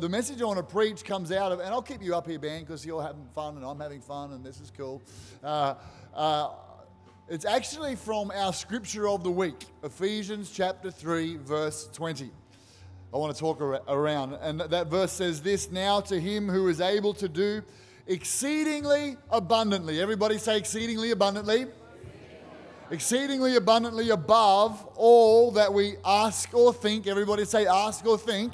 The message I want to preach comes out of, and I'll keep you up here, Ben, because you're having fun and I'm having fun, and this is cool. Uh, uh, it's actually from our scripture of the week, Ephesians chapter 3, verse 20. I want to talk ar- around. And that verse says this Now to him who is able to do exceedingly abundantly. Everybody say exceedingly abundantly. Exceedingly abundantly above all that we ask or think. Everybody say ask or think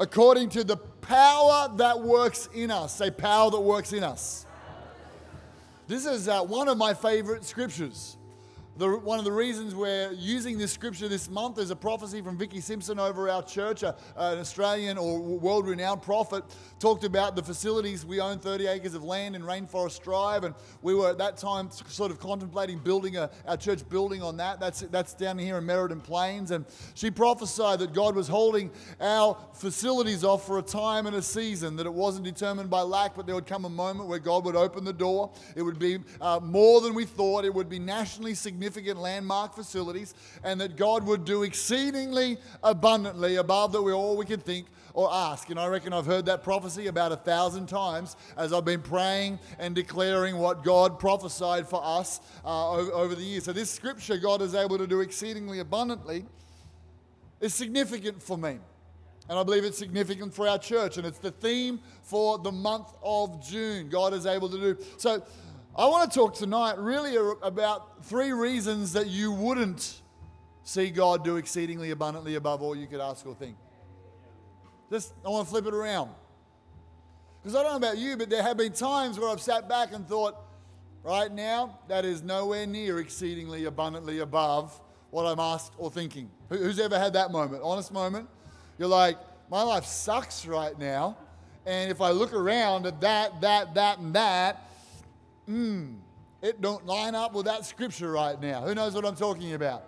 according to the power that works in us. Say, power that works in us. This is uh, one of my favorite scriptures. The, one of the reasons we're using this scripture this month is a prophecy from Vicky Simpson over our church, an Australian or world renowned prophet, talked about the facilities. We own 30 acres of land in Rainforest Drive, and we were at that time sort of contemplating building a, our church building on that. That's, that's down here in Meridan Plains. And she prophesied that God was holding our facilities off for a time and a season, that it wasn't determined by lack, but there would come a moment where God would open the door. It would be uh, more than we thought, it would be nationally significant significant landmark facilities, and that God would do exceedingly abundantly above that we all we could think or ask. And I reckon I've heard that prophecy about a thousand times as I've been praying and declaring what God prophesied for us uh, over, over the years. So this scripture, God is able to do exceedingly abundantly, is significant for me. And I believe it's significant for our church. And it's the theme for the month of June. God is able to do. So I want to talk tonight really about three reasons that you wouldn't see God do exceedingly abundantly above all you could ask or think. Just, I want to flip it around. Because I don't know about you, but there have been times where I've sat back and thought, right now, that is nowhere near exceedingly abundantly above what I'm asked or thinking. Who's ever had that moment? Honest moment? You're like, my life sucks right now. And if I look around at that, that, that, and that, hmm, it don't line up with that scripture right now. Who knows what I'm talking about?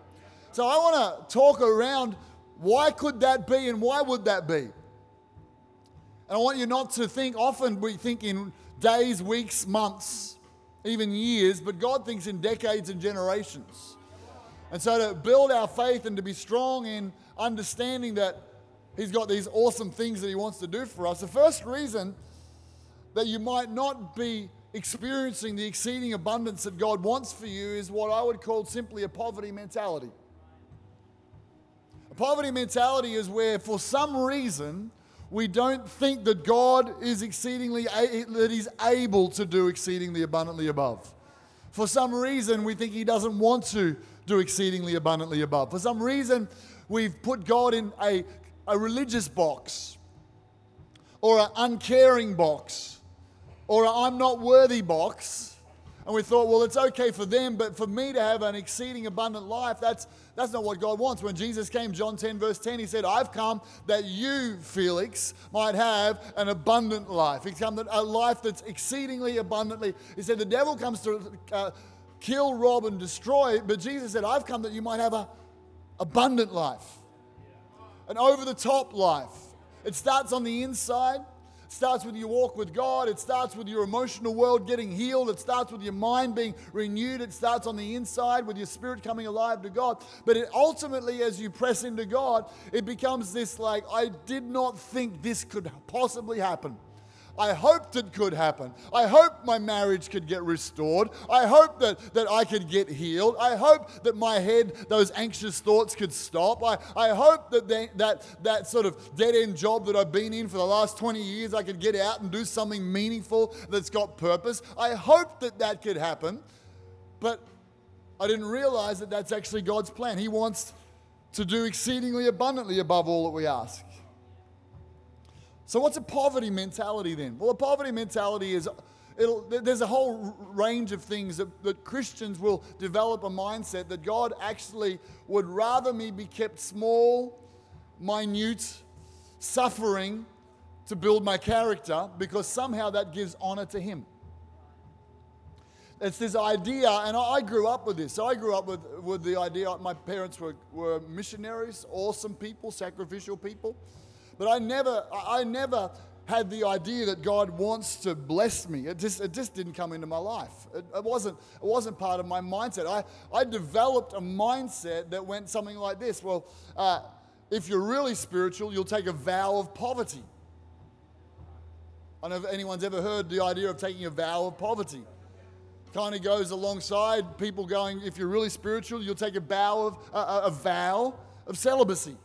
So I want to talk around why could that be and why would that be? And I want you not to think, often we think in days, weeks, months, even years, but God thinks in decades and generations. And so to build our faith and to be strong in understanding that He's got these awesome things that He wants to do for us, the first reason that you might not be experiencing the exceeding abundance that God wants for you is what I would call simply a poverty mentality. A poverty mentality is where, for some reason, we don't think that God is exceedingly, that He's able to do exceedingly abundantly above. For some reason, we think He doesn't want to do exceedingly abundantly above. For some reason, we've put God in a, a religious box or an uncaring box or I'm not worthy box. And we thought, well, it's okay for them, but for me to have an exceeding abundant life, that's, that's not what God wants. When Jesus came, John 10, verse 10, he said, I've come that you, Felix, might have an abundant life. He's come that a life that's exceedingly abundantly. He said, the devil comes to uh, kill, rob, and destroy, but Jesus said, I've come that you might have an abundant life, an over the top life. It starts on the inside starts with your walk with God. It starts with your emotional world getting healed. It starts with your mind being renewed. It starts on the inside with your spirit coming alive to God. But it ultimately, as you press into God, it becomes this like, I did not think this could possibly happen. I hoped it could happen. I hoped my marriage could get restored. I hoped that, that I could get healed. I hoped that my head, those anxious thoughts could stop. I, I hope that, they, that that sort of dead end job that I've been in for the last 20 years, I could get out and do something meaningful that's got purpose. I hoped that that could happen. But I didn't realize that that's actually God's plan. He wants to do exceedingly abundantly above all that we ask. So, what's a poverty mentality then? Well, a poverty mentality is there's a whole range of things that, that, Christians will develop a mindset that God actually would rather me be kept small, minute, suffering to build my character because somehow that gives honor to Him. It's this idea, and I grew up with this. I grew up with, with the idea, my parents were, were missionaries, awesome people, sacrificial people. But I never, I never had the idea that God wants to bless me. It just, it just didn't come into my life. It, it, wasn't, it wasn't part of my mindset. I, I developed a mindset that went something like this Well, uh, if you're really spiritual, you'll take a vow of poverty. I don't know if anyone's ever heard the idea of taking a vow of poverty. Kind of goes alongside people going, if you're really spiritual, you'll take a vow of, a, a vow of celibacy.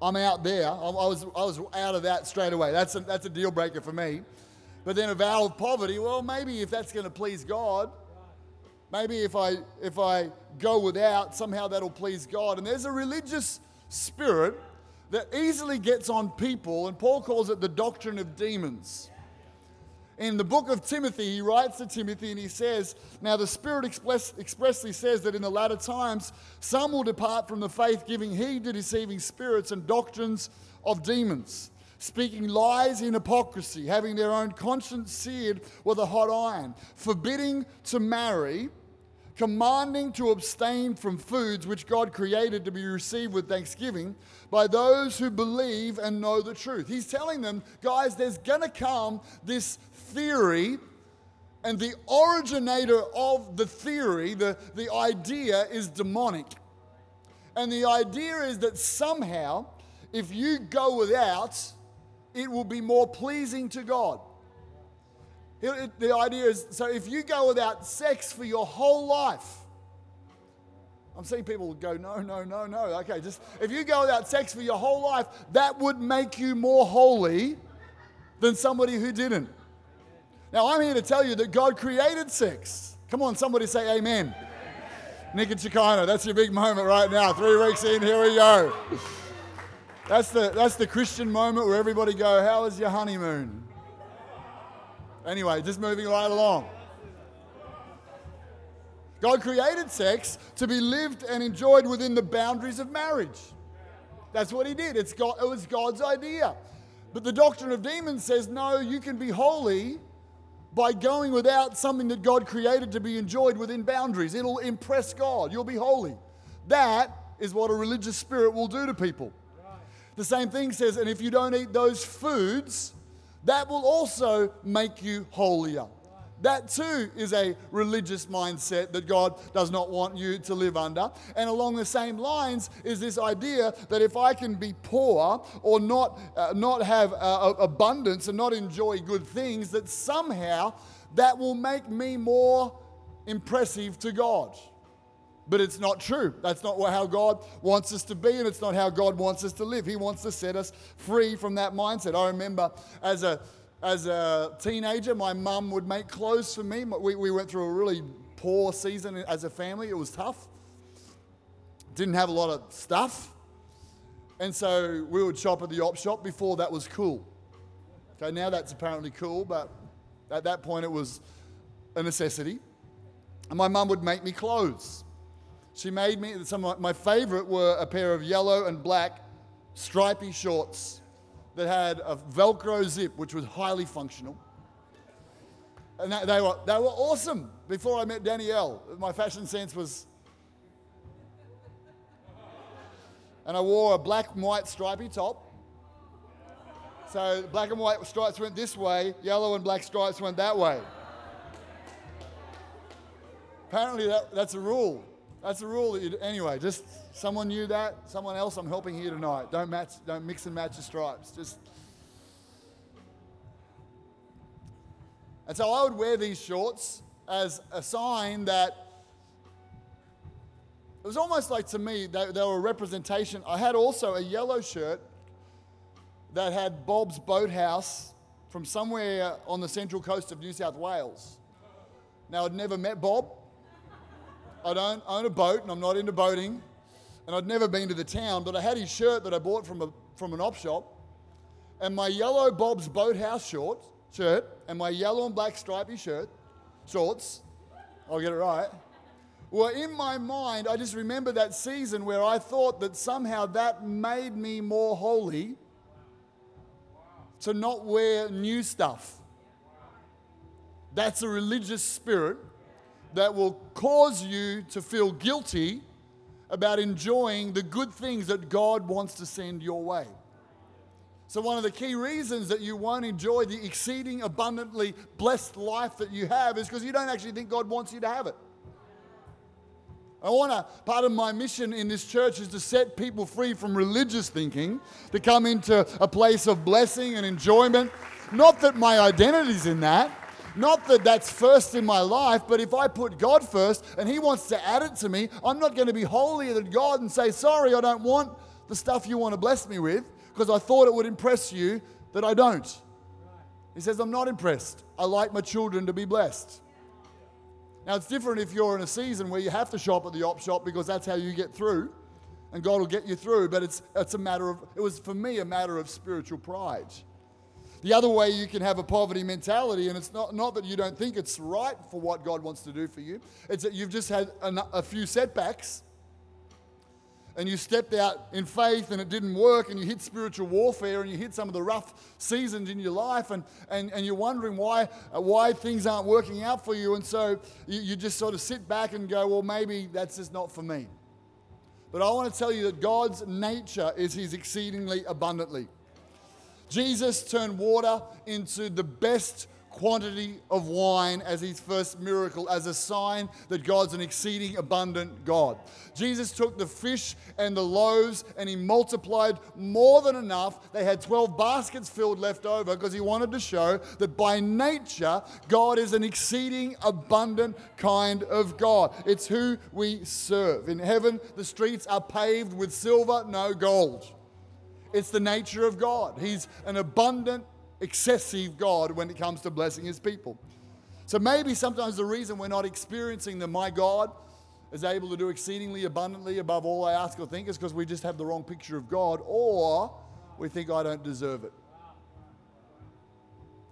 I'm out there. I, I, was, I was out of that straight away. That's a, that's a deal breaker for me. But then a vow of poverty, well, maybe if that's going to please God, maybe if I, if I go without, somehow that'll please God. And there's a religious spirit that easily gets on people, and Paul calls it the doctrine of demons. In the book of Timothy, he writes to Timothy and he says, Now the Spirit express, expressly says that in the latter times some will depart from the faith, giving heed to deceiving spirits and doctrines of demons, speaking lies in hypocrisy, having their own conscience seared with a hot iron, forbidding to marry commanding to abstain from foods which God created to be received with thanksgiving by those who believe and know the truth. He's telling them, guys, there's going to come this theory, and the originator of the theory, the, the idea, is demonic. And the idea is that somehow, if you go without, it will be more pleasing to God. The idea is so if you go without sex for your whole life, I'm seeing people go, no, no, no, no. Okay, just if you go without sex for your whole life, that would make you more holy than somebody who didn't. Now, I'm here to tell you that God created sex. Come on, somebody say amen. amen. Nick and Chicano, that's your big moment right now. Three weeks in, here we go. That's the, that's the Christian moment where everybody go, how was your honeymoon? Anyway, just moving right along. God created sex to be lived and enjoyed within the boundaries of marriage. That's what He did. It's God, it was God's idea. But the doctrine of demons says no, you can be holy by going without something that God created to be enjoyed within boundaries. It'll impress God. You'll be holy. That is what a religious spirit will do to people. The same thing says, and if you don't eat those foods, that will also make you holier. That too is a religious mindset that God does not want you to live under. And along the same lines is this idea that if I can be poor or not, uh, not have uh, abundance and not enjoy good things, that somehow that will make me more impressive to God. But it's not true. That's not how God wants us to be, and it's not how God wants us to live. He wants to set us free from that mindset. I remember as a as a teenager, my mum would make clothes for me. We, we went through a really poor season as a family. It was tough. Didn't have a lot of stuff. And so we would shop at the op shop. Before that was cool. Okay, now that's apparently cool, but at that point it was a necessity. And my mum would make me clothes. She made me, some of my favorite were a pair of yellow and black stripy shorts that had a Velcro zip, which was highly functional. And that, they, were, they were awesome before I met Danielle. My fashion sense was. And I wore a black and white stripy top. So black and white stripes went this way, yellow and black stripes went that way. Apparently, that, that's a rule. That's a rule. Anyway, just someone knew that. Someone else I'm helping here tonight. Don't match. Don't mix and match the stripes. Just. And so I would wear these shorts as a sign that it was almost like to me they were a representation. I had also a yellow shirt that had Bob's Boathouse from somewhere on the central coast of New South Wales. Now, I'd never met Bob. I don't own a boat and I'm not into boating. And I'd never been to the town, but I had his shirt that I bought from, a, from an op shop. And my yellow Bob's Boathouse shorts, shirt and my yellow and black stripy shirt, shorts, I'll get it right. Well, in my mind, I just remember that season where I thought that somehow that made me more holy to not wear new stuff. That's a religious spirit that will cause you to feel guilty about enjoying the good things that God wants to send your way. So, one of the key reasons that you won't enjoy the exceeding abundantly blessed life that you have is because you don't actually think God wants you to have it. I want to, part of my mission in this church is to set people free from religious thinking, to come into a place of blessing and enjoyment not that my identity's in that. Not that that's first in my life, but if I put God first and He wants to add it to me, I'm not going to be holier than God and say, Sorry, I don't want the stuff you want to bless me with because I thought it would impress you that I don't. He says, I'm not impressed. I like my children to be blessed. Now, it's different if you're in a season where you have to shop at the op shop because that's how you get through and God will get you through. But it's, it's a matter of, it was for me a matter of spiritual pride. The other way you can have a poverty mentality, and it's not, not that you don't think it's right for what God wants to do for you, it's that you've just had a, a few setbacks and you stepped out in faith and it didn't work and you hit spiritual warfare and you hit some of the rough seasons in your life and, and, and you're wondering why, why things aren't working out for you. And so you, you just sort of sit back and go, well, maybe that's just not for me. But I want to tell you that God's nature is His exceedingly abundantly. Jesus turned water into the best quantity of wine as his first miracle, as a sign that God's an exceeding abundant God. Jesus took the fish and the loaves and he multiplied more than enough. They had 12 baskets filled left over because he wanted to show that by nature, God is an exceeding abundant kind of God. It's who we serve. In heaven, the streets are paved with silver, no gold. It's the nature of God. He's an abundant excessive God when it comes to blessing his people. So maybe sometimes the reason we're not experiencing the my God is able to do exceedingly abundantly above all I ask or think is because we just have the wrong picture of God or we think I don't deserve it.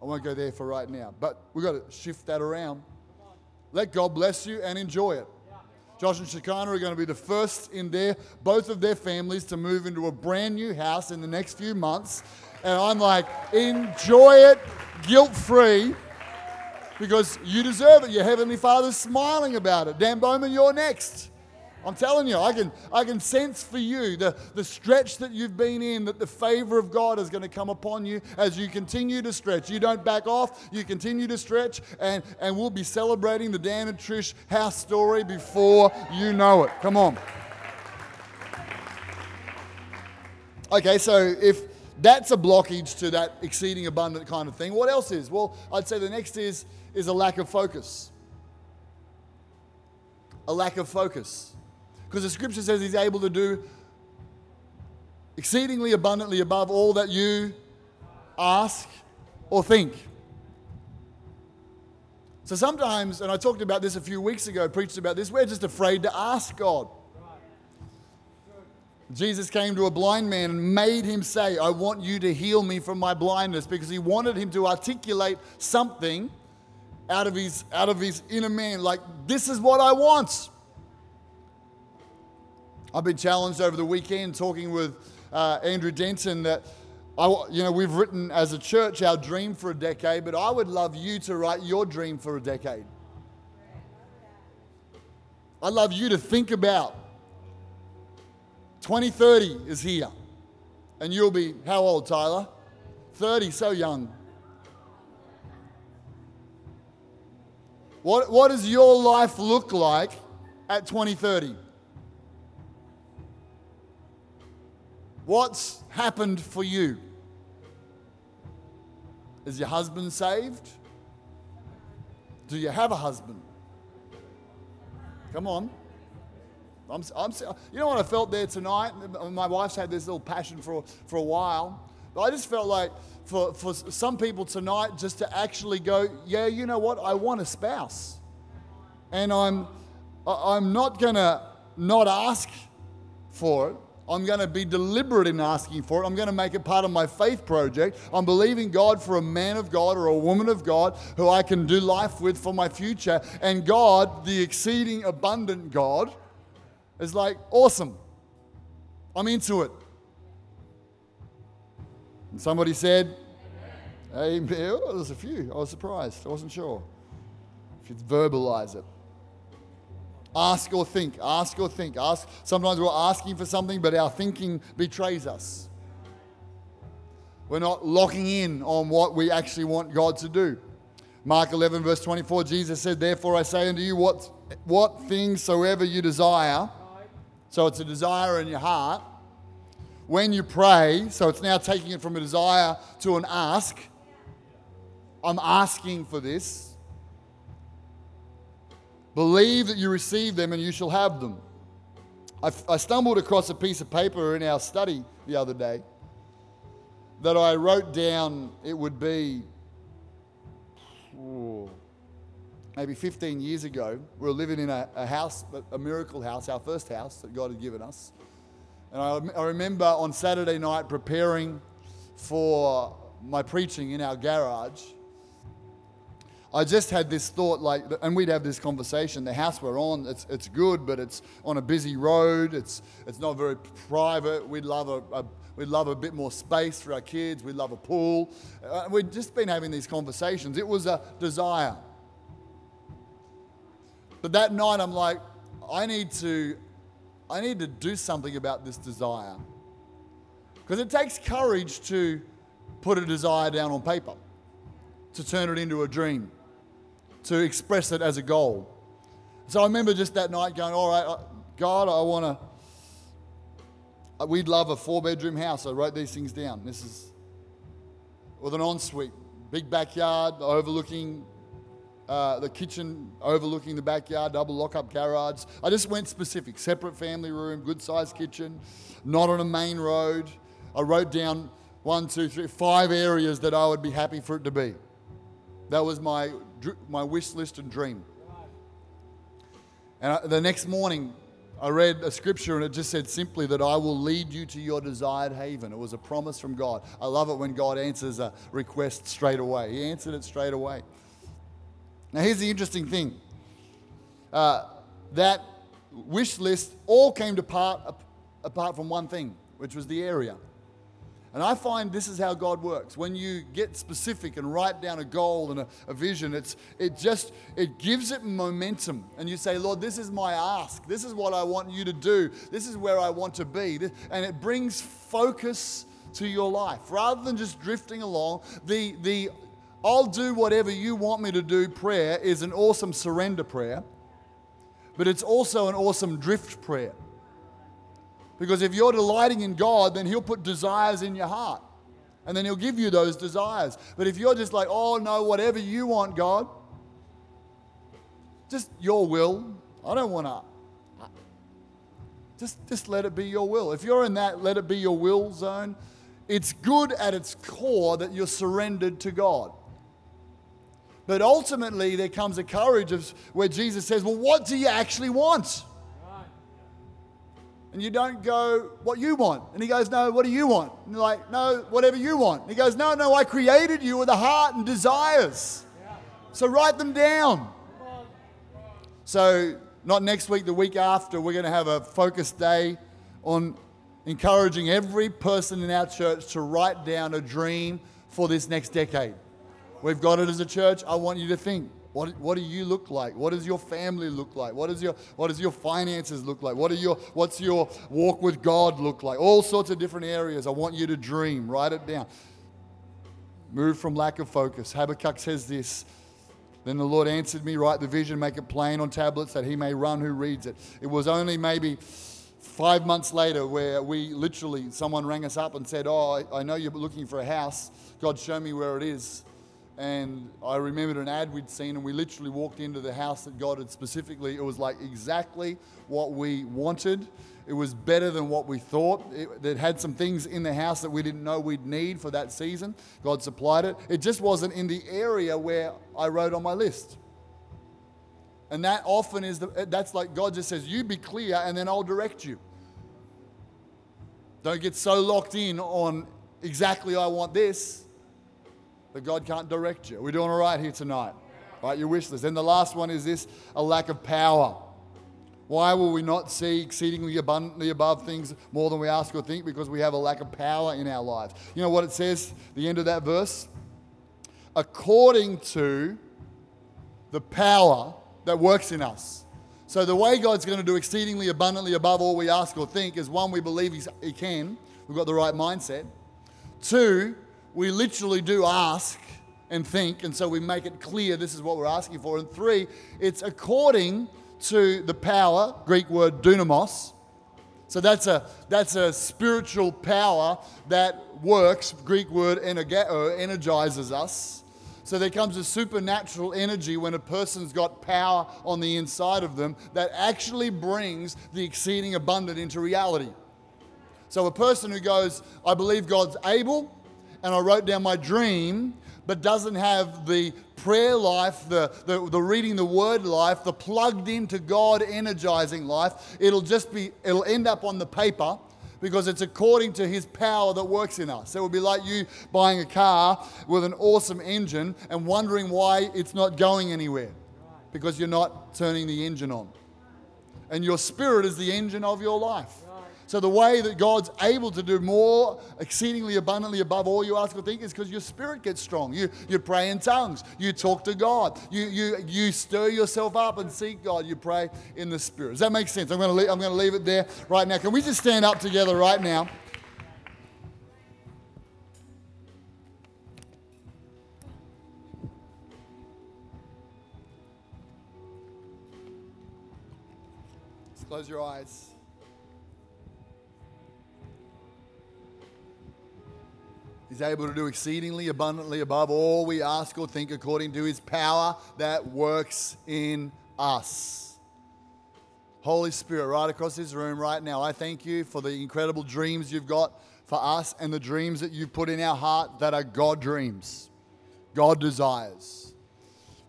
I won't go there for right now, but we've got to shift that around. Let God bless you and enjoy it. Josh and Shekinah are going to be the first in their, both of their families to move into a brand new house in the next few months. And I'm like, enjoy it guilt free because you deserve it. Your Heavenly Father's smiling about it. Dan Bowman, you're next. I'm telling you, I can, I can sense for you the, the stretch that you've been in, that the favor of God is going to come upon you as you continue to stretch. You don't back off, you continue to stretch, and, and we'll be celebrating the Dan and Trish house story before you know it. Come on. Okay, so if that's a blockage to that exceeding abundant kind of thing. What else is? Well, I'd say the next is, is a lack of focus. A lack of focus. Because the scripture says he's able to do exceedingly abundantly above all that you ask or think. So sometimes, and I talked about this a few weeks ago, preached about this, we're just afraid to ask God. Jesus came to a blind man and made him say, I want you to heal me from my blindness because he wanted him to articulate something out of his, out of his inner man, like, this is what I want. I've been challenged over the weekend talking with uh, Andrew Denton that I, you know, we've written as a church our dream for a decade, but I would love you to write your dream for a decade. I'd love you to think about 2030 is here. And you'll be how old, Tyler? 30, so young. What, what does your life look like at 2030? What's happened for you? Is your husband saved? Do you have a husband? Come on. I'm, I'm, you know what I felt there tonight? My wife's had this little passion for, for a while. But I just felt like for, for some people tonight just to actually go, yeah, you know what? I want a spouse. And I'm, I'm not going to not ask for it. I'm going to be deliberate in asking for it. I'm going to make it part of my faith project. I'm believing God for a man of God or a woman of God who I can do life with for my future. And God, the exceeding abundant God, is like, awesome. I'm into it. And somebody said, Amen. Oh, there's a few. I was surprised. I wasn't sure. If you verbalize it. Ask or think. Ask or think. Ask. Sometimes we're asking for something, but our thinking betrays us. We're not locking in on what we actually want God to do. Mark 11, verse 24, Jesus said, Therefore I say unto you, what, what things soever you desire, so it's a desire in your heart. When you pray, so it's now taking it from a desire to an ask. I'm asking for this. Believe that you receive them and you shall have them. I, I stumbled across a piece of paper in our study the other day that I wrote down it would be maybe 15 years ago. We were living in a, a, house, a miracle house, our first house that God had given us. And I, I remember on Saturday night preparing for my preaching in our garage. I just had this thought, like, and we'd have this conversation. The house we're on, it's, it's good, but it's on a busy road. It's, it's not very private. We'd love a, a we'd love a bit more space for our kids. We'd love a pool. Uh, we'd just been having these conversations. It was a desire. But that night, I'm like, I need to, I need to do something about this desire. Because it takes courage to put a desire down on paper, to turn it into a dream to express it as a goal. So I remember just that night going, All right, God, I want to. Uh, we'd love a four bedroom house. I wrote these things down. This is with an ensuite, big backyard overlooking uh, the kitchen, overlooking the backyard, double lock up garage. I just went specific separate family room, good sized kitchen, not on a main road. I wrote down one, two, three, five areas that I would be happy for it to be. That was my my wish list and dream. And I, the next morning, I read a scripture and it just said simply that I will lead you to your desired haven. It was a promise from God. I love it when God answers a request straight away. He answered it straight away. Now, here's the interesting thing uh, that wish list all came to part apart from one thing, which was the area. And I find this is how God works. When you get specific and write down a goal and a, a, vision, it's, it just it gives it momentum. And you say, Lord, this is my ask. This is what I want you to do. This is where I want to be. And it brings focus to your life. Rather than just drifting along, the, the I'll do whatever you want me to do prayer is an awesome surrender prayer, but it's also an awesome drift prayer. Because if you're delighting in God, then He'll put desires in your heart. And then He'll give you those desires. But if you're just like, oh no, whatever you want, God, just your will. I don't want to. Just, just let it be your will. If you're in that let it be your will zone, it's good at its core that you're surrendered to God. But ultimately, there comes a courage of where Jesus says, Well, what do you actually want? And you don't go, what you want. And he goes, no, what do you want? And you're like, no, whatever you want. And he goes, no, no, I created you with a heart and desires. So write them down. So, not next week, the week after, we're going to have a focused day on encouraging every person in our church to write down a dream for this next decade. We've got it as a church. I want you to think what, what do you look like? What does your family look like? What, is your, what does your finances look like? What are your, what's your walk with God look like? All sorts of different areas. I want you to dream. Write it down. Move from lack of focus. Habakkuk says this. Then the Lord answered me, Write the vision, make it plain on tablets that he may run who reads it. It was only maybe five months later where we literally, someone rang us up and said, Oh, I know you're looking for a house. God, show me where it is. And I remembered an ad we'd seen, and we literally walked into the house that God had specifically. It was like exactly what we wanted. It was better than what we thought. It, it had some things in the house that we didn't know we'd need for that season. God supplied it. It just wasn't in the area where I wrote on my list. And that often is the, that's like God just says, You be clear, and then I'll direct you. Don't get so locked in on exactly I want this that God can't direct you. We're doing all right here tonight. Right, your wish list. And the last one is this a lack of power. Why will we not see exceedingly abundantly above things more than we ask or think? Because we have a lack of power in our lives. You know what it says, the end of that verse? According to the power that works in us. So, the way God's going to do exceedingly abundantly above all we ask or think is one, we believe He can. We've got the right mindset. Two, we literally do ask and think, and so we make it clear this is what we're asking for. And three, it's according to the power, Greek word dunamis. So that's a, that's a spiritual power that works, Greek word uh, energizes us. So there comes a supernatural energy when a person's got power on the inside of them that actually brings the exceeding abundant into reality. So a person who goes, I believe God's able, and I wrote down my dream, but doesn't have the prayer life, the, the, the, reading the word life, the plugged into God energizing life, it'll just be, it'll end up on the paper because it's according to his power that works in us. It would be like you buying a car with an awesome engine and wondering why it's not going anywhere because you're not turning the engine on. And your spirit is the engine of your life. So the way that God's able to do more, exceedingly abundantly above all you ask or think, is because your spirit gets strong. You, you pray in tongues. You talk to God. You, you, you stir yourself up and seek God. You pray in the spirit. Does that make sense? I'm going to I'm going to leave it there right now. Can we just stand up together right now? close your eyes. He's able to do exceedingly abundantly above all we ask or think according to his power that works in us. Holy Spirit, right across this room right now, I thank you for the incredible dreams you've got for us and the dreams that you've put in our heart that are God dreams, God desires.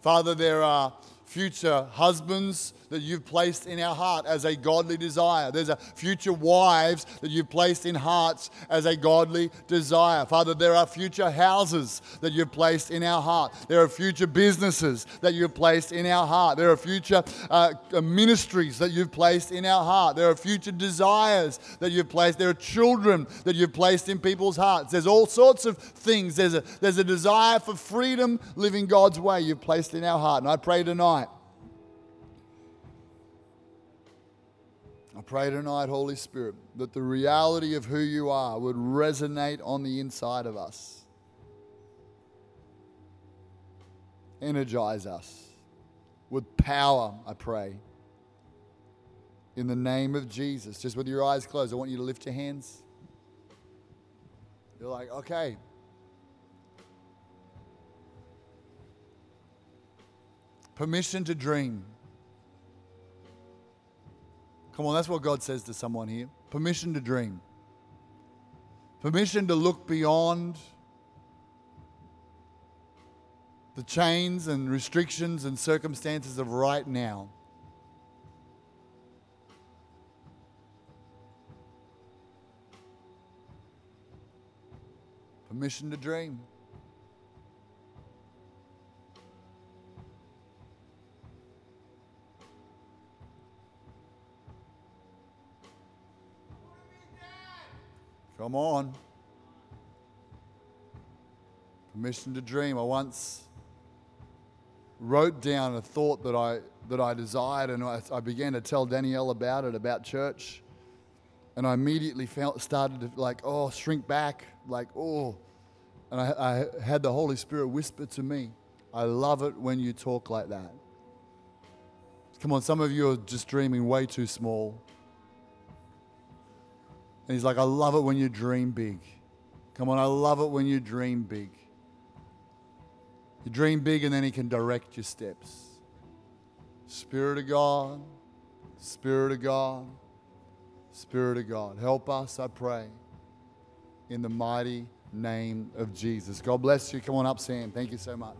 Father, there are future husbands that you've placed in our heart as a godly desire. There's a future wives that you've placed in hearts as a godly desire. Father, there are future houses that you've placed in our heart. There are future businesses that you've placed in our heart. There are future uh, ministries that you've placed in our heart. There are future desires that you've placed. There are children that you've placed in people's hearts. There's all sorts of things. There's a, there's a desire for freedom living God's way you've placed in our heart. And I pray tonight I pray tonight, Holy Spirit, that the reality of who you are would resonate on the inside of us. Energize us with power, I pray. In the name of Jesus. Just with your eyes closed, I want you to lift your hands. You're like, okay. Permission to dream. Come on, that's what God says to someone here. Permission to dream. Permission to look beyond the chains and restrictions and circumstances of right now. Permission to dream. Come on. Permission to dream. I once wrote down a thought that I, that I desired, and I, I began to tell Danielle about it, about church. And I immediately felt, started to, like, oh, shrink back, like, oh. And I, I had the Holy Spirit whisper to me, I love it when you talk like that. Come on, some of you are just dreaming way too small. And he's like, I love it when you dream big. Come on, I love it when you dream big. You dream big, and then he can direct your steps. Spirit of God, Spirit of God, Spirit of God. Help us, I pray, in the mighty name of Jesus. God bless you. Come on up, Sam. Thank you so much.